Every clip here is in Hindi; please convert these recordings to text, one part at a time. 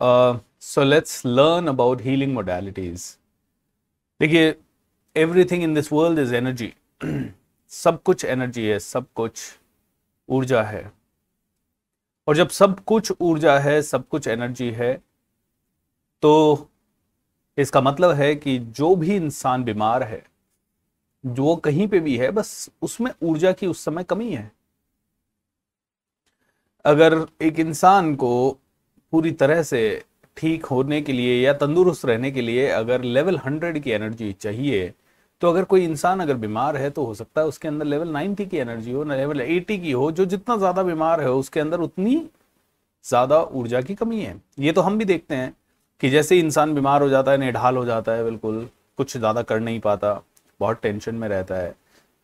so let's learn about healing modalities. देखिए everything in this world is energy सब कुछ एनर्जी है, सब कुछ ऊर्जा है। और जब सब कुछ ऊर्जा है, सब कुछ एनर्जी है तो इसका मतलब है कि जो भी इंसान बीमार है, जो कहीं पे भी है, बस उसमें ऊर्जा की उस समय कमी है। अगर एक इंसान को पूरी तरह से ठीक होने के लिए या तंदुरुस्त रहने के लिए अगर लेवल हंड्रेड की एनर्जी चाहिए तो अगर कोई इंसान अगर बीमार है तो हो सकता है उसके अंदर लेवल नाइन्टी की एनर्जी हो लेवल एटी की हो, जो जितना ज़्यादा बीमार है, उसके अंदर उतनी ज़्यादा ऊर्जा की कमी है। ये तो हम भी देखते हैं कि जैसे इंसान बीमार हो जाता है निढाल हो जाता है, बिल्कुल कुछ ज़्यादा कर नहीं पाता, बहुत टेंशन में रहता है,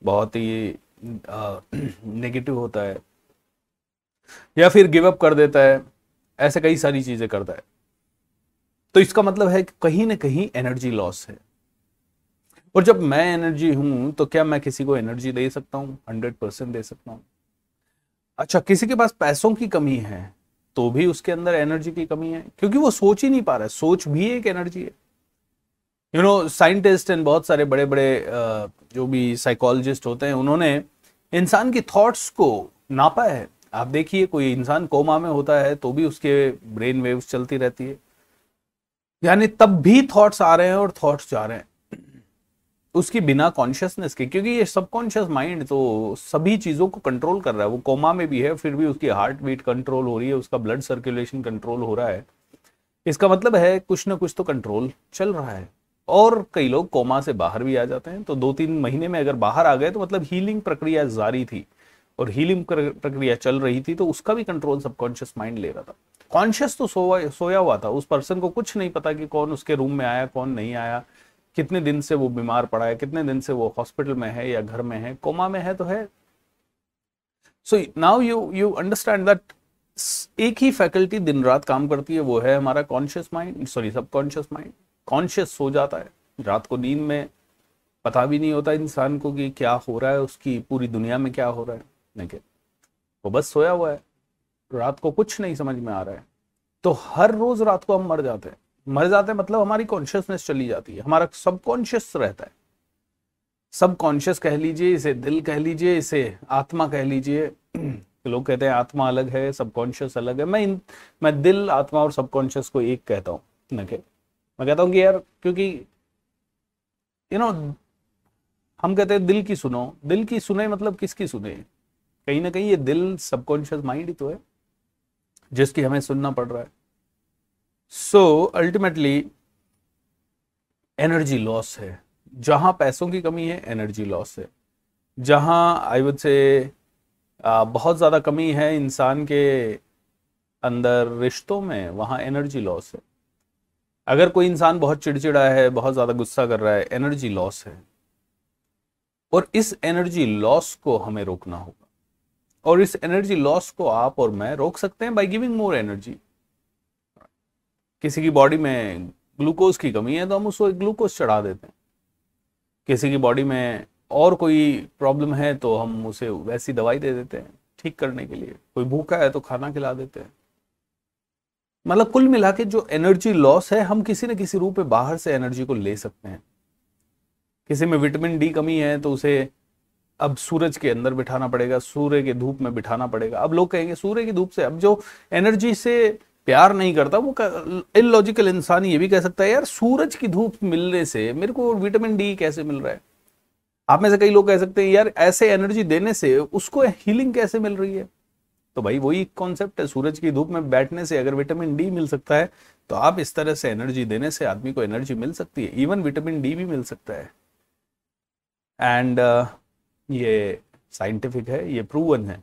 बहुत ही नेगेटिव होता है, या फिर गिव अप कर देता है। ऐसे कई सारी चीज़ें करता है। तो इसका मतलब है कि कहीं ना कहीं एनर्जी लॉस है। और जब मैं एनर्जी हूँ तो क्या मैं किसी को एनर्जी दे सकता हूँ? हंड्रेड परसेंट दे सकता हूँ। अच्छा किसी के पास पैसों की कमी है तो भी उसके अंदर एनर्जी की कमी है, क्योंकि वो सोच ही नहीं पा रहा है। सोच भी एक एनर्जी है। यू नो साइंटिस्ट एंड बहुत सारे बड़े बड़े जो भी साइकोलॉजिस्ट होते हैं, उन्होंने इंसान की थॉट्स को नापा है। आप देखिए, कोई इंसान कोमा में होता है तो भी उसके ब्रेन वेव्स चलती रहती है। यानी तब भी थॉट्स आ रहे हैं और थॉट्स जा रहे हैं। उसकी बिना कॉन्शियसनेस के, क्योंकि ये सबकॉन्शियस माइंड तो सभी चीज़ों को कंट्रोल कर रहा है। वो कोमा में भी है, फिर भी उसकी हार्ट बीट कंट्रोल हो रही है, उसका ब्लड सर्कुलेशन कंट्रोल हो रहा है। इसका मतलब है, कुछ ना कुछ तो कंट्रोल चल रहा है। और कई लोग कोमा से बाहर भी आ जाते हैं। तो दो तीन महीने में अगर बाहर आ गए तो मतलब हीलिंग प्रक्रिया जारी थी। और हीलिंग प्रक्रिया चल रही थी तो उसका भी कंट्रोल सबकॉन्शियस माइंड ले रहा था। कॉन्शियस तो सोया सोया हुआ था। उस पर्सन को कुछ नहीं पता कि कौन उसके रूम में आया, कौन नहीं आया, कितने दिन से वो बीमार पड़ा है, कितने दिन से वो हॉस्पिटल में है या घर में है कोमा में है तो है। So now you you understand that एक ही फैकल्टी दिन रात काम करती है, वो है हमारा conscious mind sorry subconscious mind conscious सो जाता है। रात को नींद में पता भी नहीं होता इंसान को कि क्या हो रहा है, उसकी पूरी दुनिया में क्या हो रहा है। देखिए वो बस सोया हुआ है, रात को कुछ नहीं समझ में आ रहा है। तो हर रोज रात को हम मर जाते हैं। मर जाते हैं मतलब हमारी कॉन्शियसनेस चली जाती है, हमारा सबकॉन्शियस रहता है। सबकॉन्शियस कह लीजिए, इसे दिल कह लीजिए, इसे आत्मा कह लीजिए। लोग कहते हैं आत्मा अलग है सबकॉन्शियस अलग है। मैं इन, मैं दिल, आत्मा और सबकॉन्शियस को एक कहता हूँ मैं कहता हूँ कि यार, क्योंकि यू नो हम कहते हैं दिल की सुनो। दिल की सुने मतलब किसकी सुने? कहीं ना कहीं ये दिल सबकॉन्शियस माइंड ही तो है, जिसकी हमें सुनना पड़ रहा है। सो अल्टीमेटली एनर्जी लॉस है। जहाँ पैसों की कमी है एनर्जी लॉस है। जहाँ आई वुड से बहुत ज़्यादा कमी है इंसान के अंदर, रिश्तों में, वहाँ एनर्जी लॉस है। अगर कोई इंसान बहुत चिड़चिड़ा है, बहुत ज़्यादा गुस्सा कर रहा है एनर्जी लॉस है। और इस एनर्जी लॉस को हमें रोकना होगा। और इस एनर्जी लॉस को आप और मैं रोक सकते हैं बाय गिविंग मोर एनर्जी किसी की बॉडी में ग्लूकोज की कमी है तो हम उसको ग्लूकोज चढ़ा देते हैं. किसी की बॉडी में और कोई प्रॉब्लम है तो हम उसे वैसी दवाई दे देते हैं ठीक करने के लिए. कोई भूखा है तो खाना खिला देते हैं. मतलब कुल मिला के जो एनर्जी लॉस है, हम किसी न किसी रूप में बाहर से एनर्जी को ले सकते हैं. किसी में विटामिन डी कमी है तो उसे अब सूरज के अंदर बिठाना पड़ेगा सूर्य के धूप में बिठाना पड़ेगा। अब लोग कहेंगे सूर्य की धूप से अब जो एनर्जी से प्यार नहीं करता वो इलॉजिकल इंसान ये भी कह सकता है यार सूरज की धूप मिलने से मेरे को विटामिन डी कैसे मिल रहा है? आप में से कई लोग कह सकते हैं यार ऐसे एनर्जी देने से उसको हीलिंग कैसे मिल रही है? तो भाई वही कॉन्सेप्ट है सूरज की धूप में बैठने से अगर विटामिन डी मिल सकता है तो आप इस तरह से एनर्जी देने से आदमी को एनर्जी मिल सकती है इवन विटामिन डी भी मिल सकता है। एंड uh, ये साइंटिफिक है, ये प्रूवन है।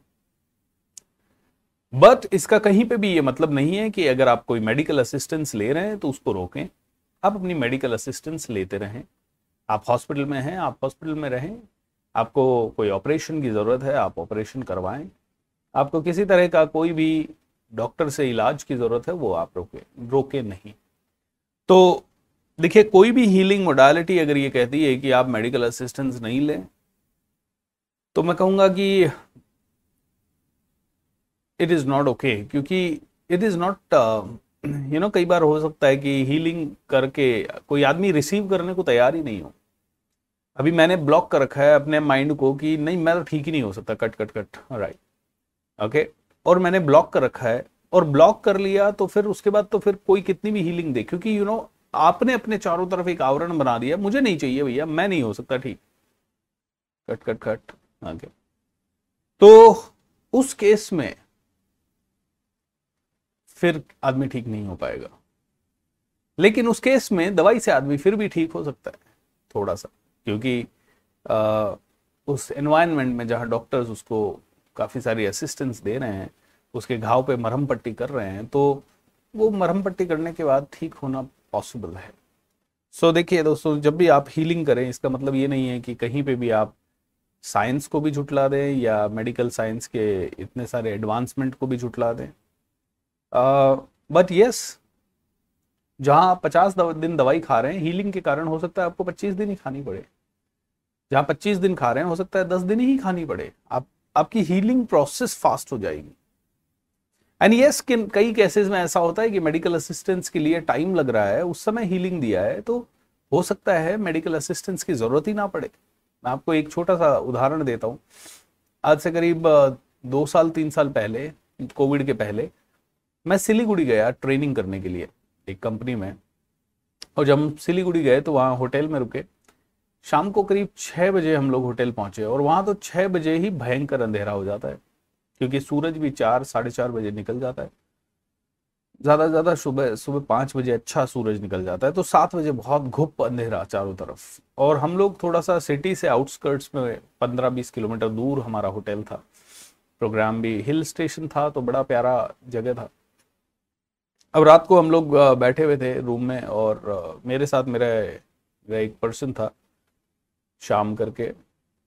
बट इसका कहीं पे भी ये मतलब नहीं है कि अगर आप कोई मेडिकल असिस्टेंस ले रहे हैं तो उसको रोकें। आप अपनी मेडिकल असिस्टेंस लेते रहें। आप हॉस्पिटल में हैं, आप हॉस्पिटल में रहें। आपको कोई ऑपरेशन की ज़रूरत है, आप ऑपरेशन करवाएँ। आपको किसी तरह का कोई भी डॉक्टर से इलाज की ज़रूरत है, वो आप रोके रोके नहीं। तो देखिए, कोई भी हीलिंग मोडालिटी अगर ये कहती है कि आप मेडिकल असिस्टेंस नहीं लें तो मैं कहूँगा कि इट इज़ नॉट ओके क्योंकि it is not you know कई बार हो सकता है कि हीलिंग करके कोई आदमी रिसीव करने को तैयार ही नहीं हो। अभी मैंने ब्लॉक कर रखा है अपने माइंड को कि नहीं मैं तो ठीक ही नहीं हो सकता cut cut cut right okay और मैंने ब्लॉक कर रखा है और ब्लॉक कर लिया तो फिर उसके बाद तो फिर कोई कितनी भी हीलिंग दे क्योंकि यू you नो know, आपने अपने चारों तरफ़ एक आवरण बना दिया मुझे नहीं चाहिए भैया मैं नहीं हो सकता ठीक। Cut cut cut. आगे। तो उस केस में फिर आदमी ठीक नहीं हो पाएगा। लेकिन उस केस में दवाई से आदमी फिर भी ठीक हो सकता है थोड़ा सा। क्योंकि आ, उस एनवायरनमेंट में जहाँ डॉक्टर्स उसको काफ़ी सारी असिस्टेंस दे रहे हैं उसके घाव पे मरहम पट्टी कर रहे हैं तो वो मरहम पट्टी करने के बाद ठीक होना पॉसिबल है। सो so, देखिए दोस्तों जब भी आप हीलिंग करें इसका मतलब ये नहीं है कि कहीं पे भी आप साइंस को भी झुटला दें या मेडिकल साइंस के इतने सारे एडवांसमेंट को भी झुटला दें। बट यस जहाँ आप पचास दिन दवाई खा रहे हैं हीलिंग के कारण हो सकता है आपको पच्चीस दिन ही खानी पड़े। जहाँ पच्चीस दिन खा रहे हैं, हो सकता है दस दिन ही खानी पड़े। आप, आपकी हीलिंग प्रोसेस फास्ट हो जाएगी। एंड यस किन, कई केसेस में ऐसा होता है कि मेडिकल असिस्टेंस के लिए टाइम लग रहा है, उस समय हीलिंग दिया है तो हो सकता है मेडिकल असिस्टेंस की ज़रूरत ही ना पड़े। मैं आपको एक छोटा सा उदाहरण देता हूँ। आज से करीब दो साल, तीन साल पहले, कोविड के पहले, मैं सिलीगुड़ी गया ट्रेनिंग करने के लिए, एक कंपनी में। और जब हम सिलीगुड़ी गए तो वहाँ होटल में रुके। शाम को करीब छः बजे हम लोग होटल पहुँचे और वहाँ तो छः बजे ही भयंकर अंधेरा हो जाता है, क्योंकि सूरज भी चार, साढ़े चार बजे निकल जाता है। ज़्यादा से ज़्यादा सुबह सुबह पाँच बजे अच्छा सूरज निकल जाता है तो सात बजे बहुत घुप अंधेरा चारों तरफ़। और हम लोग थोड़ा सा सिटी से आउटस्कर्ट्स में पंद्रह बीस किलोमीटर दूर हमारा होटल था। प्रोग्राम भी हिल स्टेशन था तो बड़ा प्यारा जगह था। अब रात को हम लोग बैठे हुए थे रूम में और मेरे साथ मेरा मेरा एक पर्सन था, शाम करके।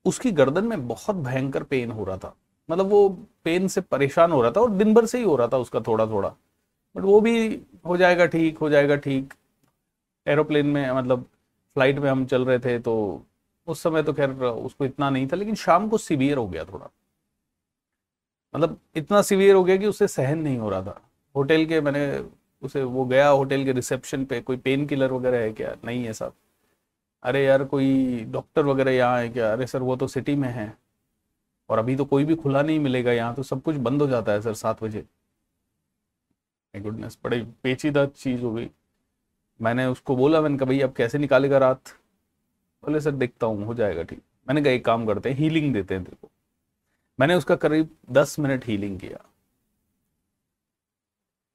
उसकी गर्दन में बहुत भयंकर पेन हो रहा था। मतलब वो पेन से परेशान हो रहा था और दिन भर से ही हो रहा था उसका थोड़ा थोड़ा बट वो भी हो जाएगा ठीक, हो जाएगा ठीक। एरोप्लेन में मतलब फ़्लाइट में हम चल रहे थे तो उस समय तो खैर उसको इतना नहीं था, लेकिन शाम को सीवियर हो गया थोड़ा। मतलब इतना सीवियर हो गया कि उससे सहन नहीं हो रहा था। होटल के मैंने उसे, वो गया होटल के रिसेप्शन पे, कोई पेन किलर वगैरह है क्या? नहीं है साहब अरे यार, कोई डॉक्टर वगैरह यहाँ है क्या? अरे सर, वो तो सिटी में है। और अभी तो कोई भी खुला नहीं मिलेगा यहाँ तो सब कुछ बंद हो जाता है सर सात बजे। गुडनेस बड़ी पेचीदा चीज़ हो गई। मैंने उसको बोला, मैंने कहा, भाई, अब कैसे निकालेगा रात? बोले, सर, देखता हूँ, हो जाएगा ठीक। मैंने कहा, एक काम करते हैं हीलिंग देते हैं तेरे को। मैंने उसका करीब दस मिनट हीलिंग किया।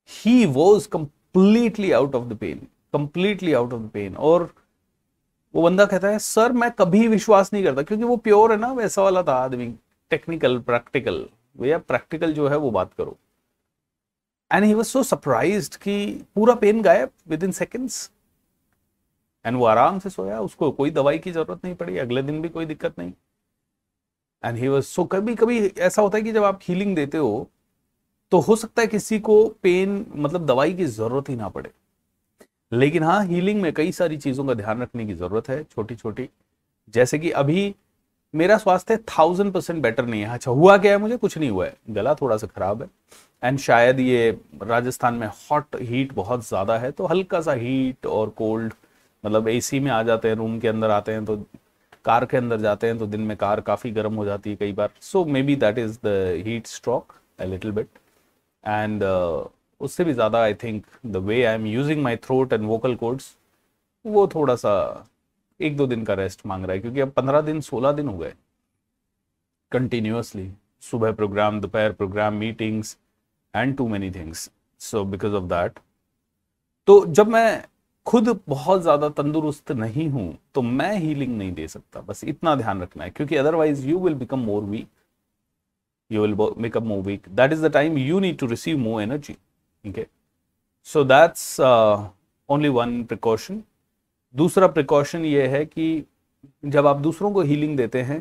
He was completely out of the pain completely out of the pain और वो बंदा कहता है, सर, मैं कभी विश्वास नहीं करता, क्योंकि वो प्योर है ना, वैसा वाला था आदमी। टेक्निकल प्रैक्टिकल भैया प्रैक्टिकल जो है, वो बात करो। And he was so surprise कि पूरा पेन गायब विद इन सेकेंड्स एंड वो आराम से सोया, उसको कोई दवाई की ज़रूरत नहीं पड़ी, अगले दिन भी कोई दिक्कत नहीं. एंड ही वॉज़ सो कभी कभी ऐसा होता है कि जब आप हीलिंग देते हो तो हो सकता है किसी को पेन मतलब दवाई की ज़रूरत ही ना पड़े. लेकिन हाँ हीलिंग में कई सारी चीज़ों का ध्यान रखने की ज़रूरत है छोटी छोटी जैसे कि अभी मेरा स्वास्थ्य थाउज़ेंड परसेंट बेटर नहीं है. अच्छा हुआ क्या है? मुझे कुछ नहीं हुआ है. गला थोड़ा सा खराब है. एंड शायद ये राजस्थान में हॉट हीट बहुत ज़्यादा है तो हल्का सा हीट और कोल्ड मतलब एसी में आ जाते हैं रूम के अंदर आते हैं तो कार के अंदर जाते हैं तो दिन में कार काफ़ी गर्म हो जाती है कई बार। So maybe that is the heat stroke a little bit and उससे भी ज़्यादा I think the way I am using my throat and vocal cords वो थोड़ा सा एक दो दिन का रेस्ट मांग रहा है, क्योंकि अब पंद्रह दिन, सोलह दिन हो गए। कंटिन्यूसली सुबह प्रोग्राम दोपहर programme meetings and too many things so because of that तो जब मैं खुद बहुत ज़्यादा तंदुरुस्त नहीं हूँ तो मैं हीलिंग नहीं दे सकता। बस इतना ध्यान रखना है क्योंकि otherwise you will become more weak you will become more weak. That is the time you need to receive more energy okay? So that's uh, only one precaution. दूसरा प्रिकॉशन ये है कि जब आप दूसरों को हीलिंग देते हैं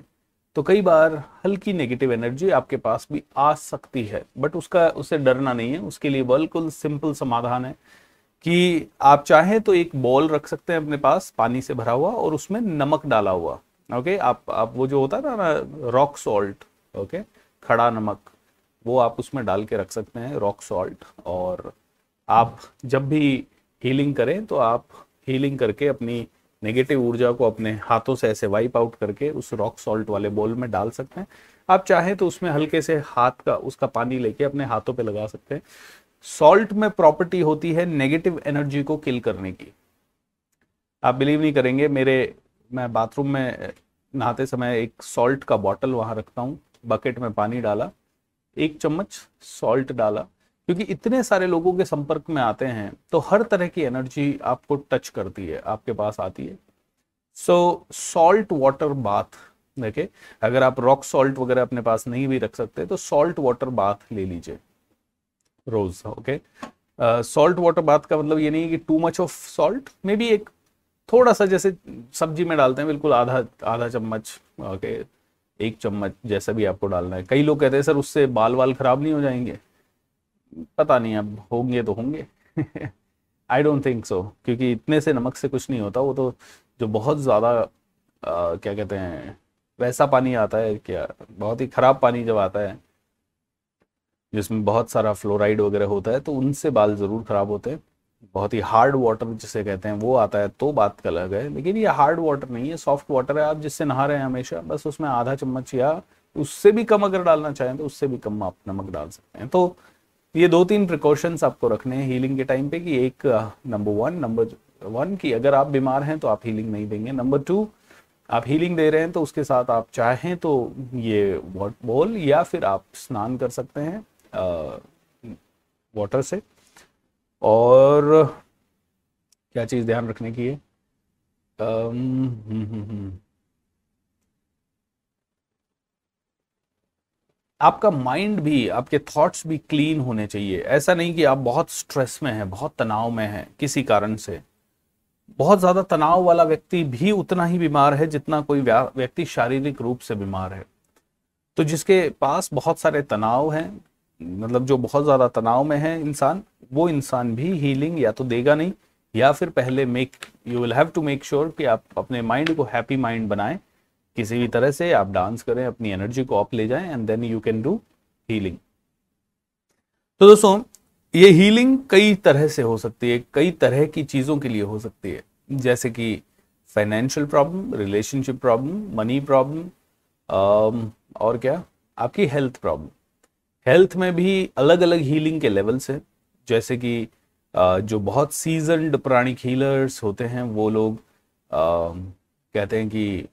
तो कई बार हल्की नेगेटिव एनर्जी आपके पास भी आ सकती है बट उसका उससे डरना नहीं है। उसके लिए बिल्कुल सिंपल समाधान है कि आप चाहें तो एक बॉल रख सकते हैं अपने पास, पानी से भरा हुआ और उसमें नमक डाला हुआ ओके आप आप वो जो होता है ना रॉक सॉल्ट ओके खड़ा नमक, वो आप उसमें डाल के रख सकते हैं रॉक सॉल्ट और आप जब भी हीलिंग करें तो आप हीलिंग करके अपनी नेगेटिव ऊर्जा को अपने हाथों से ऐसे वाइप आउट करके उस रॉक सॉल्ट वाले बोल में डाल सकते हैं। आप चाहें तो उसमें हल्के से हाथ का, उसका पानी लेके अपने हाथों पे लगा सकते हैं। सॉल्ट में प्रॉपर्टी होती है नेगेटिव एनर्जी को किल करने की। आप बिलीव नहीं करेंगे, मेरे, मैं बाथरूम में नहाते समय एक सॉल्ट का बॉटल वहाँ रखता हूँ। बकेट में पानी डाला, एक चम्मच सॉल्ट डाला। क्योंकि इतने सारे लोगों के संपर्क में आते हैं तो हर तरह की एनर्जी आपको टच करती है आपके पास आती है। सो सॉल्ट वाटर बाथ देखे अगर आप रॉक सॉल्ट वगैरह अपने पास नहीं भी रख सकते तो सॉल्ट वाटर बाथ ले लीजिए रोज ओके सॉल्ट वाटर बाथ का मतलब ये नहीं कि too much of salt maybe एक थोड़ा सा जैसे सब्ज़ी में डालते हैं बिल्कुल आधा आधा चम्मच ओके okay, एक चम्मच जैसा भी आपको डालना है। कई लोग कहते हैं सर उससे बाल वाल खराब नहीं हो जाएँगे? पता नहीं अब होंगे तो होंगे। आई डोंट थिंक सो क्योंकि इतने से नमक से कुछ नहीं होता, वो तो जो बहुत ज़्यादा क्या कहते हैं, वैसा पानी आता है क्या, बहुत ही ख़राब पानी जब आता है, जिसमें बहुत सारा फ्लोराइड वगैरह होता है तो उनसे बाल ज़रूर ख़राब होते हैं। बहुत ही हार्ड वाटर जिसे कहते हैं, वो आता है तो बात का अलग है, लेकिन ये हार्ड वाटर नहीं है सॉफ्ट वाटर है, आप जिससे नहा रहे हैं हमेशा, बस उसमें आधा चम्मच या उससे भी कम अगर डालना चाहें तो उससे भी कम आप नमक डाल सकते हैं। तो ये दो तीन प्रिकॉशंस आपको रखने हैं हीलिंग के टाइम पे कि एक नंबर वन नंबर वन की अगर आप बीमार हैं तो आप हीलिंग नहीं देंगे। नंबर टू आप हीलिंग दे रहे हैं तो उसके साथ आप चाहें तो ये वॉट बॉल या फिर आप स्नान कर सकते हैं वाटर से। और क्या चीज़ ध्यान रखने की है? आपका माइंड भी, आपके थॉट्स भी क्लीन होने चाहिए। ऐसा नहीं कि आप बहुत स्ट्रेस में हैं, बहुत तनाव में हैं किसी कारण से। बहुत ज़्यादा तनाव वाला व्यक्ति भी उतना ही बीमार है जितना कोई व्यक्ति शारीरिक रूप से बीमार है। तो जिसके पास बहुत सारे तनाव हैं मतलब जो बहुत ज़्यादा तनाव में है इंसान, वो इंसान भी हीलिंग या तो देगा नहीं, या फिर पहले make you will have to make sure कि आप अपने माइंड को हैप्पी माइंड बनाएँ। किसी भी तरह से आप डांस करें, अपनी एनर्जी को अप ले जाएँ and then you can do healing तो दोस्तों, ये हीलिंग कई तरह से हो सकती है, कई तरह की चीज़ों के लिए हो सकती है। जैसे कि financial problem relationship problem money problem और क्या? आपकी हेल्थ प्रॉब्लम हेल्थ में भी अलग अलग हीलिंग के लेवल्स हैं। जैसे कि जो बहुत सीजनड प्राणिक हीलर्स होते हैं, वो लोग कहते हैं कि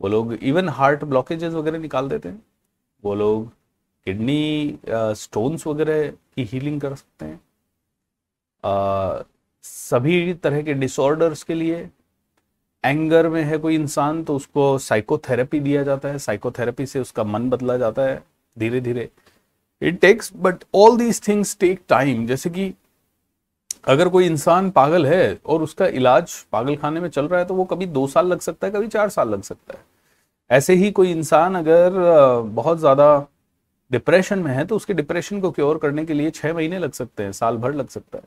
वो लोग इवन हार्ट ब्लॉकेजेस वगैरह निकाल देते हैं। वो लोग किडनी स्टोन्स वगैरह की हीलिंग कर सकते हैं। आ, सभी तरह के डिसऑर्डर्स के लिए एंगर में है कोई इंसान तो उसको साइकोथेरेपी दिया जाता है। साइकोथेरेपी से उसका मन बदला जाता है धीरे धीरे it takes but all these things take time जैसे कि अगर कोई इंसान पागल है और उसका इलाज पागल खाने में चल रहा है तो वो कभी दो साल लग सकता है, कभी चार साल लग सकता है। ऐसे ही कोई इंसान अगर बहुत ज़्यादा डिप्रेशन में है तो उसके डिप्रेशन को क्योर करने के लिए छह महीने लग सकते हैं, साल भर लग सकता है।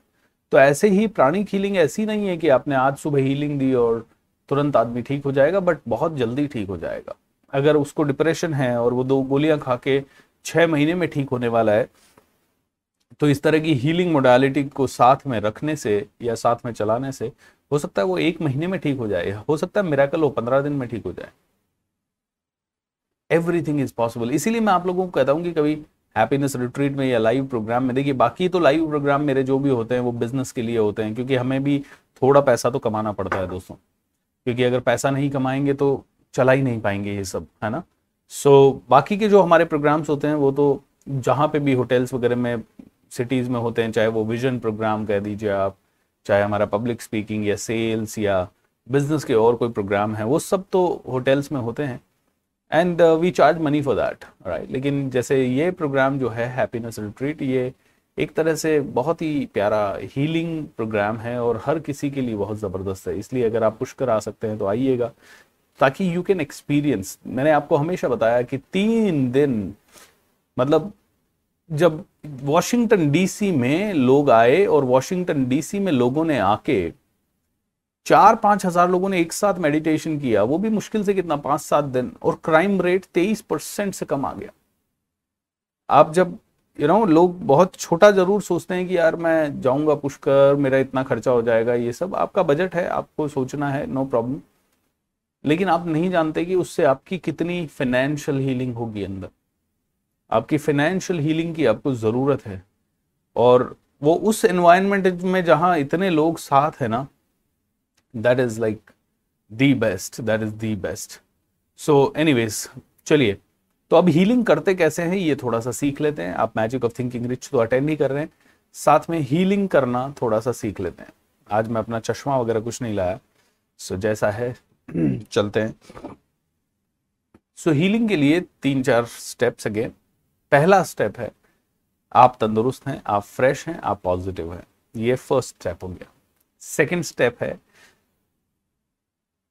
तो ऐसे ही प्राणिक हीलिंग ऐसी नहीं है कि आपने आज सुबह हीलिंग दी और तुरंत आदमी ठीक हो जाएगा बट बहुत जल्दी ठीक हो जाएगा। अगर उसको डिप्रेशन है और वो दो गोलियाँ खा के छह महीने में ठीक होने वाला है तो इस तरह की हीलिंग मोडालिटी को साथ में रखने से या साथ में चलाने से हो सकता है वो एक महीने में ठीक हो जाए हो सकता है मेराकल हो पंद्रह दिन में ठीक हो जाए। एवरीथिंग इज़ पॉसिबल इसीलिए मैं आप लोगों को कहता हूँ कि कभी हैप्पीनेस रिट्रीट में या लाइव प्रोग्राम में देखिए बाकी तो लाइव प्रोग्राम मेरे जो भी होते हैं वो बिज़नेस के लिए होते हैं क्योंकि हमें भी थोड़ा पैसा तो कमाना पड़ता है दोस्तों। क्योंकि अगर पैसा नहीं कमाएँगे तो चला ही नहीं पाएँगे ये सब है ना? सो so, बाकी के जो हमारे प्रोग्राम्स होते हैं वो तो जहाँ पे भी होटल्स वगैरह में सिटीज़ में होते हैं, चाहे वो विजन प्रोग्राम कह दीजिए आप, चाहे हमारा पब्लिक स्पीकिंग या सेल्स या बिज़नेस के और कोई प्रोग्राम है, वो सब तो होटल्स में होते हैं। And we charge money for that right लेकिन जैसे ये प्रोग्राम जो है हैप्पीनेस रिट्रीट ये एक तरह से बहुत ही प्यारा हीलिंग प्रोग्राम है और हर किसी के लिए बहुत ज़बरदस्त है। इसलिए अगर आप पुष्कर आ सकते हैं तो आइएगा, ताकि यू कैन एक्सपीरियंस मैंने आपको हमेशा बताया कि तीन दिन मतलब जब वॉशिंगटन डीसी में लोग आए और वॉशिंगटन डीसी में लोगों ने आके चार पाँच हज़ार लोगों ने एक साथ मेडिटेशन किया, वो भी मुश्किल से कितना पाँच सात दिन, और क्राइम रेट तेईस परसेंट से कम आ गया। आप जब यू नो लोग बहुत छोटा ज़रूर सोचते हैं कि यार मैं जाऊँगा पुष्कर, मेरा इतना खर्चा हो जाएगा, ये सब, आपका बजट है, आपको सोचना है नो no प्रॉब्लम लेकिन आप नहीं जानते कि उससे आपकी कितनी फाइनेंशियल हीलिंग होगी अंदर। आपकी फाइनेंशियल हीलिंग की आपको ज़रूरत है। और वो उस एनवायरनमेंट में जहाँ इतने लोग साथ है ना that is like the best that is the best so anyways चलिए। तो अब हीलिंग करते कैसे हैं, ये थोड़ा सा सीख लेते हैं। आप मैजिक ऑफ़ थिंकिंग रिच तो अटेंड ही कर रहे हैं। साथ में हीलिंग करना थोड़ा सा सीख लेते हैं। आज मैं अपना चश्मा वगैरह कुछ नहीं लाया। सो जैसा है, चलते हैं। सो हीलिंग के लिए तीन चार स्टेप्स अगेन पहला स्टेप है, आप तंदुरुस्त हैं, आप फ्रेश हैं, आप पॉजिटिव हैं। ये फ़र्स्ट स्टेप हो गया। सेकंड स्टेप है,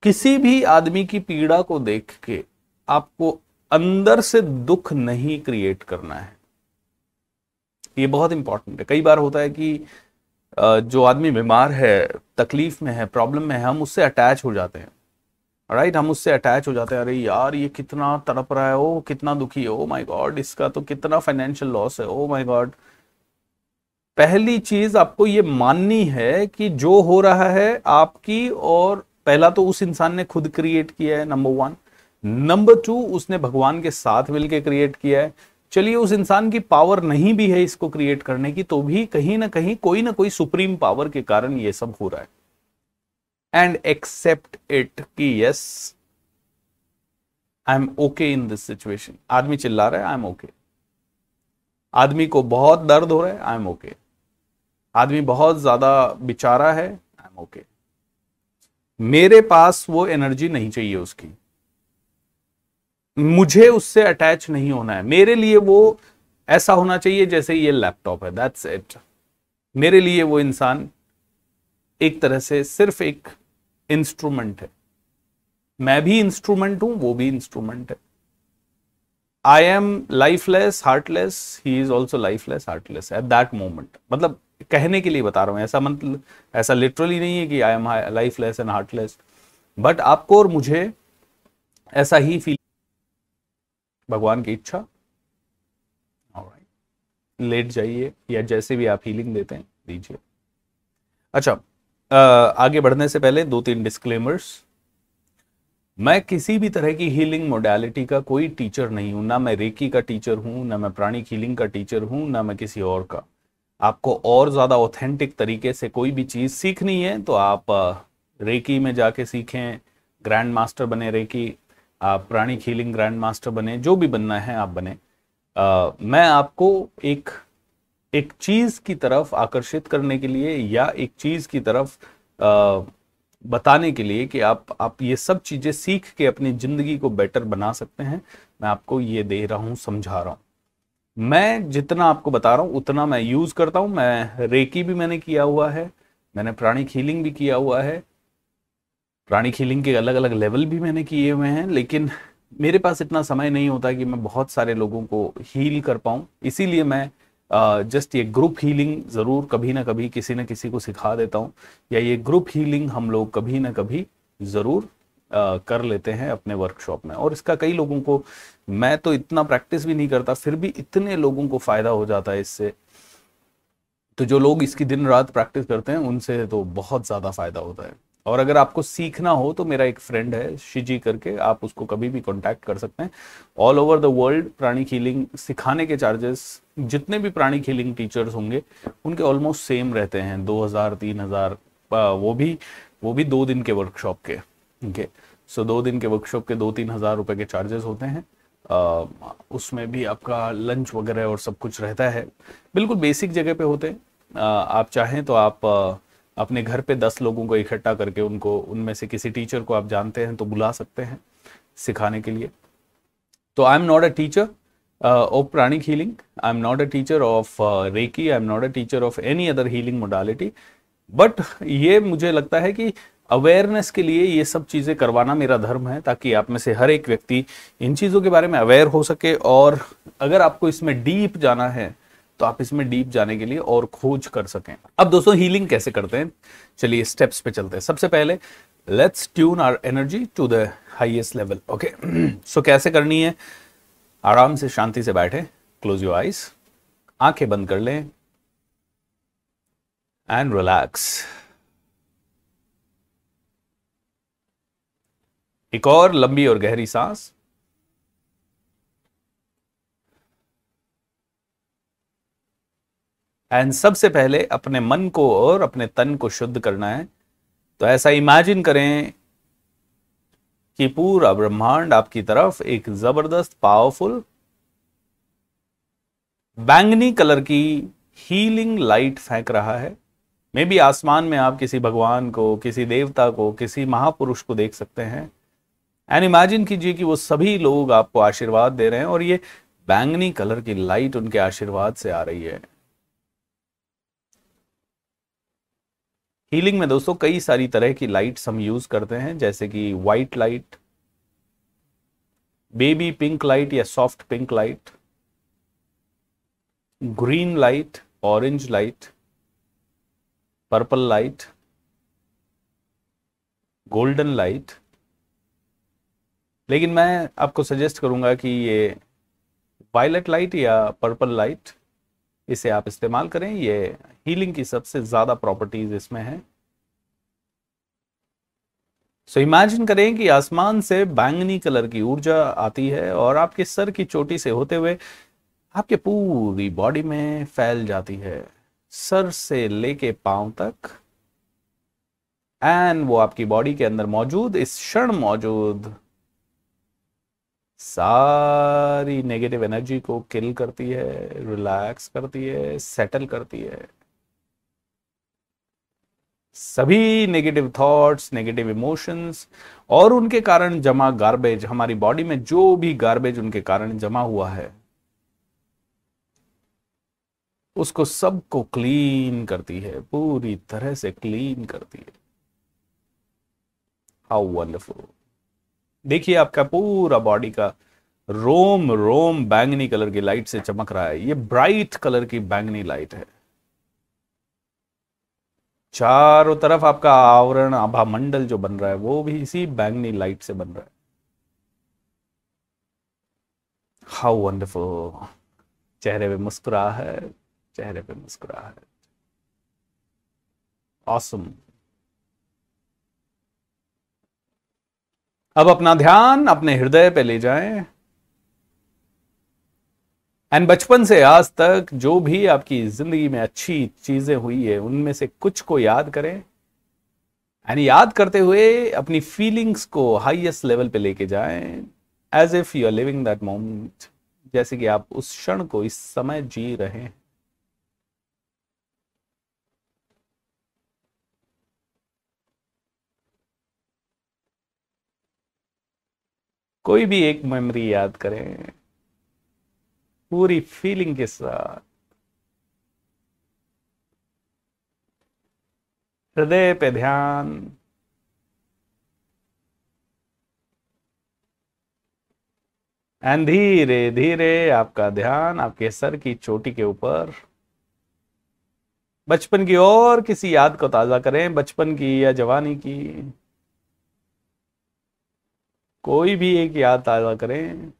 किसी भी आदमी की पीड़ा को देख के आपको अंदर से दुख नहीं क्रिएट करना है। ये बहुत इंपॉर्टेंट है। कई बार होता है कि जो आदमी बीमार है, तकलीफ़ में है प्रॉब्लम में है, हम उससे अटैच हो जाते हैं। राइट हम उससे अटैच हो जाते हैं। अरे यार, ये कितना तड़प रहा है। ओ, कितना दुखी है। ओ माय गॉड इसका तो कितना फाइनेंशियल लॉस है। ओ माय गॉड पहली चीज़ आपको ये माननी है कि जो हो रहा है आपकी और पहला तो उस इंसान ने खुद क्रिएट किया है नंबर वन नंबर टू उसने भगवान के साथ मिलकर क्रिएट किया है। चलिए, उस इंसान की पावर नहीं भी है इसको क्रिएट करने की तो भी कहीं ना कहीं, कोई ना कोई सुप्रीम पावर के कारण ये सब हो रहा है। एंड एक्सेप्ट इट कि yes I am okay in this situation आदमी चिल्ला रहा है आई एम ओके आदमी को बहुत दर्द हो रहा है आई एम ओके आदमी बहुत ज़्यादा बिचारा है आई एम ओके मेरे पास वो एनर्जी नहीं चाहिए उसकी। मुझे उससे अटैच नहीं होना है। मेरे लिए वो ऐसा होना चाहिए जैसे ये लैपटॉप है दैट्स इट मेरे लिए वो इंसान एक तरह से सिर्फ़ एक इंस्ट्रूमेंट है। मैं भी इंस्ट्रूमेंट हूँ, वो भी इंस्ट्रूमेंट है। I am lifeless heartless he is also lifeless heartless at that moment मतलब कहने के लिए बता रहा हूँ, ऐसा मतलब ऐसा लिटरली नहीं है कि I am lifeless and heartless but आपको और मुझे ऐसा ही फील भगवान की इच्छा। लेट जाइए, या जैसे भी आप हीलिंग देते हैं, दीजिए। अच्छा आगे बढ़ने से पहले दो तीन डिस्क्लेमर्स मैं किसी भी तरह की हीलिंग मोडालिटी का कोई टीचर नहीं हूँ ना मैं रेकी का टीचर हूँ ना मैं प्राणी हीलिंग का टीचर हूँ ना मैं किसी और का. आपको और ज़्यादा ऑथेंटिक तरीके से कोई भी चीज़ सीखनी है तो आप रेकी में जाके सीखें ग्रैंड मास्टर बने रेकी आप प्राणी हीलिंग ग्रैंड मास्टर बने जो भी बनना है आप बने. आ, मैं आपको एक एक चीज़ की तरफ़ आकर्षित करने के लिए या एक चीज़ की तरफ़ आ, बताने के लिए कि आप आप ये सब चीज़ें सीख के अपनी ज़िंदगी को बेटर बना सकते हैं मैं आपको ये दे रहा हूँ समझा रहा हूँ। मैं जितना आपको बता रहा हूँ उतना मैं यूज़ करता हूँ। मैं रेकी भी मैंने किया हुआ है मैंने प्राणी हीलिंग भी किया हुआ है। प्राणी हीलिंग के अलग अलग लेवल भी मैंने किए हुए हैं लेकिन मेरे पास इतना समय नहीं होता कि मैं बहुत सारे लोगों को हील कर पाऊँ। इसीलिए मैं जस्ट ये ग्रुप हीलिंग ज़रूर कभी ना कभी किसी न किसी को सिखा देता हूँ। या ये ग्रुप हीलिंग हम लोग कभी ना कभी ज़रूर कर लेते हैं अपने वर्कशॉप में। और इसका कई लोगों को, मैं तो इतना प्रैक्टिस भी नहीं करता, फिर भी इतने लोगों को फ़ायदा हो जाता है इससे। तो जो लोग इसकी दिन रात प्रैक्टिस करते हैं, उनसे तो बहुत ज़्यादा फ़ायदा होता है। और अगर आपको सीखना हो तो मेरा एक फ्रेंड है, शिजी करके, आप उसको कभी भी कांटेक्ट कर सकते हैं। All over the world pranic healing सिखाने के चार्जेस जितने भी प्राणी हीलिंग टीचर्स होंगे, उनके ऑलमोस्ट सेम रहते हैं, दो हज़ार, तीन हज़ार वो भी वो भी दो दिन के वर्कशॉप के ओके सो दो दिन के वर्कशॉप के दो तीन हज़ार रुपए के चार्जेस होते हैं। उसमें भी आपका लंच वगैरह और सब कुछ रहता है। बिल्कुल बेसिक जगह पे होते हैं। आप चाहें तो आप अपने घर पे दस लोगों को इकट्ठा करके उनको, उनमें से किसी टीचर को आप जानते हैं तो बुला सकते हैं सिखाने के लिए। तो I am not a teacher of pranic healing I am not a teacher of reiki I am not a teacher of any other healing modality but ये मुझे लगता है कि अवेयरनेस के लिए ये सब चीज़ें करवाना मेरा धर्म है, ताकि आप में से हर एक व्यक्ति इन चीज़ों के बारे में अवेयर हो सके। और अगर आपको इसमें डीप जाना है तो आप इसमें डीप जाने के लिए और खोज कर सकें। अब दोस्तों हीलिंग कैसे करते हैं? चलिए स्टेप्स पे चलते हैं। सबसे पहले let's tune our energy to the highest level okay so कैसे करनी है? आराम से, शांति से बैठे क्लोज योर आइज़ आँखें बंद कर लें एंड रिलैक्स एक और लंबी और गहरी सांस एंड सबसे पहले अपने मन को और अपने तन को शुद्ध करना है। तो ऐसा इमेजिन करें कि पूरा ब्रह्मांड आपकी तरफ़ एक ज़बरदस्त पावरफुल बैंगनी कलर की हीलिंग लाइट फेंक रहा है। मे भी आसमान में आप किसी भगवान को, किसी देवता को, किसी महापुरुष को देख सकते हैं। एंड इमेजिन कीजिए कि वो सभी लोग आपको आशीर्वाद दे रहे हैं और ये बैंगनी कलर की लाइट उनके आशीर्वाद से आ रही है। हीलिंग में दोस्तों कई सारी तरह की लाइट्स हम यूज़ करते हैं, जैसे कि white light baby pink light या soft pink light green light orange light purple light golden light लेकिन मैं आपको सजेस्ट करूँगा कि ये वायलेट लाइट या पर्पल लाइट इसे आप इस्तेमाल करें। ये हीलिंग की सबसे ज़्यादा प्रॉपर्टीज़ इसमें है। सो so इमेजिन करें कि आसमान से बैंगनी कलर की ऊर्जा आती है और आपके सर की चोटी से होते हुए आपके पूरी बॉडी में फैल जाती है। सर से लेके पाँव तक। एंड वो आपकी बॉडी के अंदर मौजूद, इस क्षण मौजूद सारी नेगेटिव एनर्जी को किल करती है रिलैक्स करती है सेटल करती है। सभी नेगेटिव थॉट्स नेगेटिव इमोशंस और उनके कारण जमा गार्बेज हमारी बॉडी में जो भी गार्बेज उनके कारण जमा हुआ है, उसको सबको क्लीन करती है, पूरी तरह से क्लीन करती है। हाउ वंडरफुल देखिए आपका पूरा बॉडी का रोम रोम बैंगनी कलर की लाइट से चमक रहा है। ये ब्राइट कलर की बैंगनी लाइट है। चारों तरफ़ आपका आवरण, आभा मंडल जो बन रहा है, वो भी इसी बैंगनी लाइट से बन रहा है। हाउ वंडरफुल चेहरे पे मुस्कुरा है चेहरे पे मुस्कुरा है ऑसम अब अपना ध्यान अपने हृदय पे ले जाएँ। एंड बचपन से आज तक जो भी आपकी ज़िंदगी में अच्छी चीज़ें हुई है, उनमें से कुछ को याद करें। एंड याद करते हुए अपनी फीलिंग्स को हाईएस्ट लेवल पे लेके जाएँ as if you are living that moment जैसे कि आप उस क्षण को इस समय जी रहे हैं। कोई भी एक मेमोरी याद करें, पूरी फीलिंग के साथ। हृदय पे ध्यान। एंड धीरे धीरे आपका ध्यान आपके सर की चोटी के ऊपर। बचपन की और किसी याद को ताज़ा करें, बचपन की या जवानी की। कोई भी एक याद ताज़ा करें,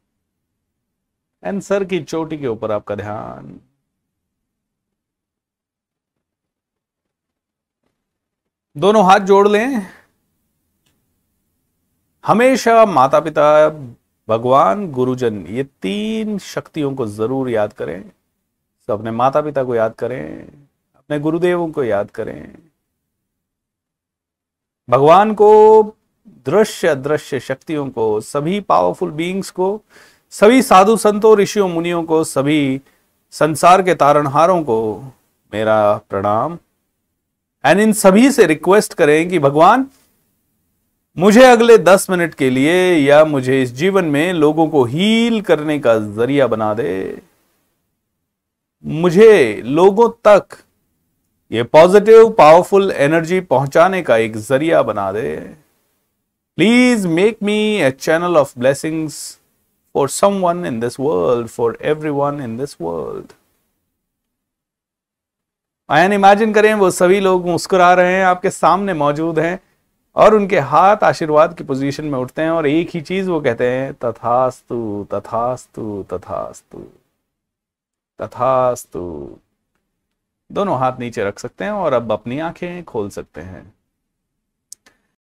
एंड सर की चोटी के ऊपर आपका ध्यान। दोनों हाथ जोड़ लें। हमेशा माता पिता भगवान, गुरुजन, ये तीन शक्तियों को ज़रूर याद करें। तो अपने माता पिता को याद करें, अपने गुरुदेवों को याद करें। भगवान को दृश्य दृश्य शक्तियों को, सभी पावरफुल बीइंग्स को, सभी साधु संतों, ऋषियों, मुनियों को, सभी संसार के तारणहारों को मेरा प्रणाम। एंड इन सभी से रिक्वेस्ट करें कि भगवान, मुझे अगले दस मिनट के लिए या मुझे इस जीवन में लोगों को हील करने का ज़रिया बना दे। मुझे लोगों तक ये पॉजिटिव पावरफुल एनर्जी पहुँचाने का एक ज़रिया बना दे। Please make me a channel of blessings for someone in this world, for everyone in this world. आयन इमेजिन करें वो सभी लोग मुस्कुरा रहे हैं आपके सामने मौजूद हैं और उनके हाथ आशीर्वाद की पोजीशन में उठते हैं और एक ही चीज़ वो कहते हैं तथास्तु तथास्तु तथास्तु तथास्तु दोनों हाथ नीचे रख सकते हैं और अब अपनी आँखें खोल सकते हैं